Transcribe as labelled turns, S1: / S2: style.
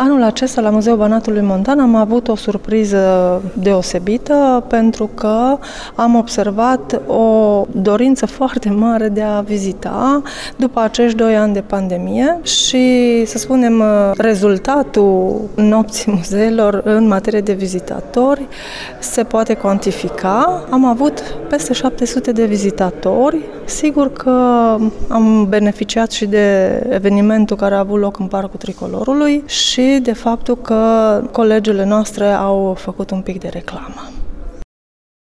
S1: Anul acesta la Muzeul Banatului Montan am avut o surpriză deosebită pentru că am observat o dorință foarte mare de a vizita după acești doi ani de pandemie și, să spunem, rezultatul nopții muzeelor în materie de vizitatori se poate cuantifica. Am avut peste 700 de vizitatori. Sigur că am beneficiat și de evenimentul care a avut loc în Parcul Tricolorului și de faptul că colegele noastre au făcut un pic de reclamă.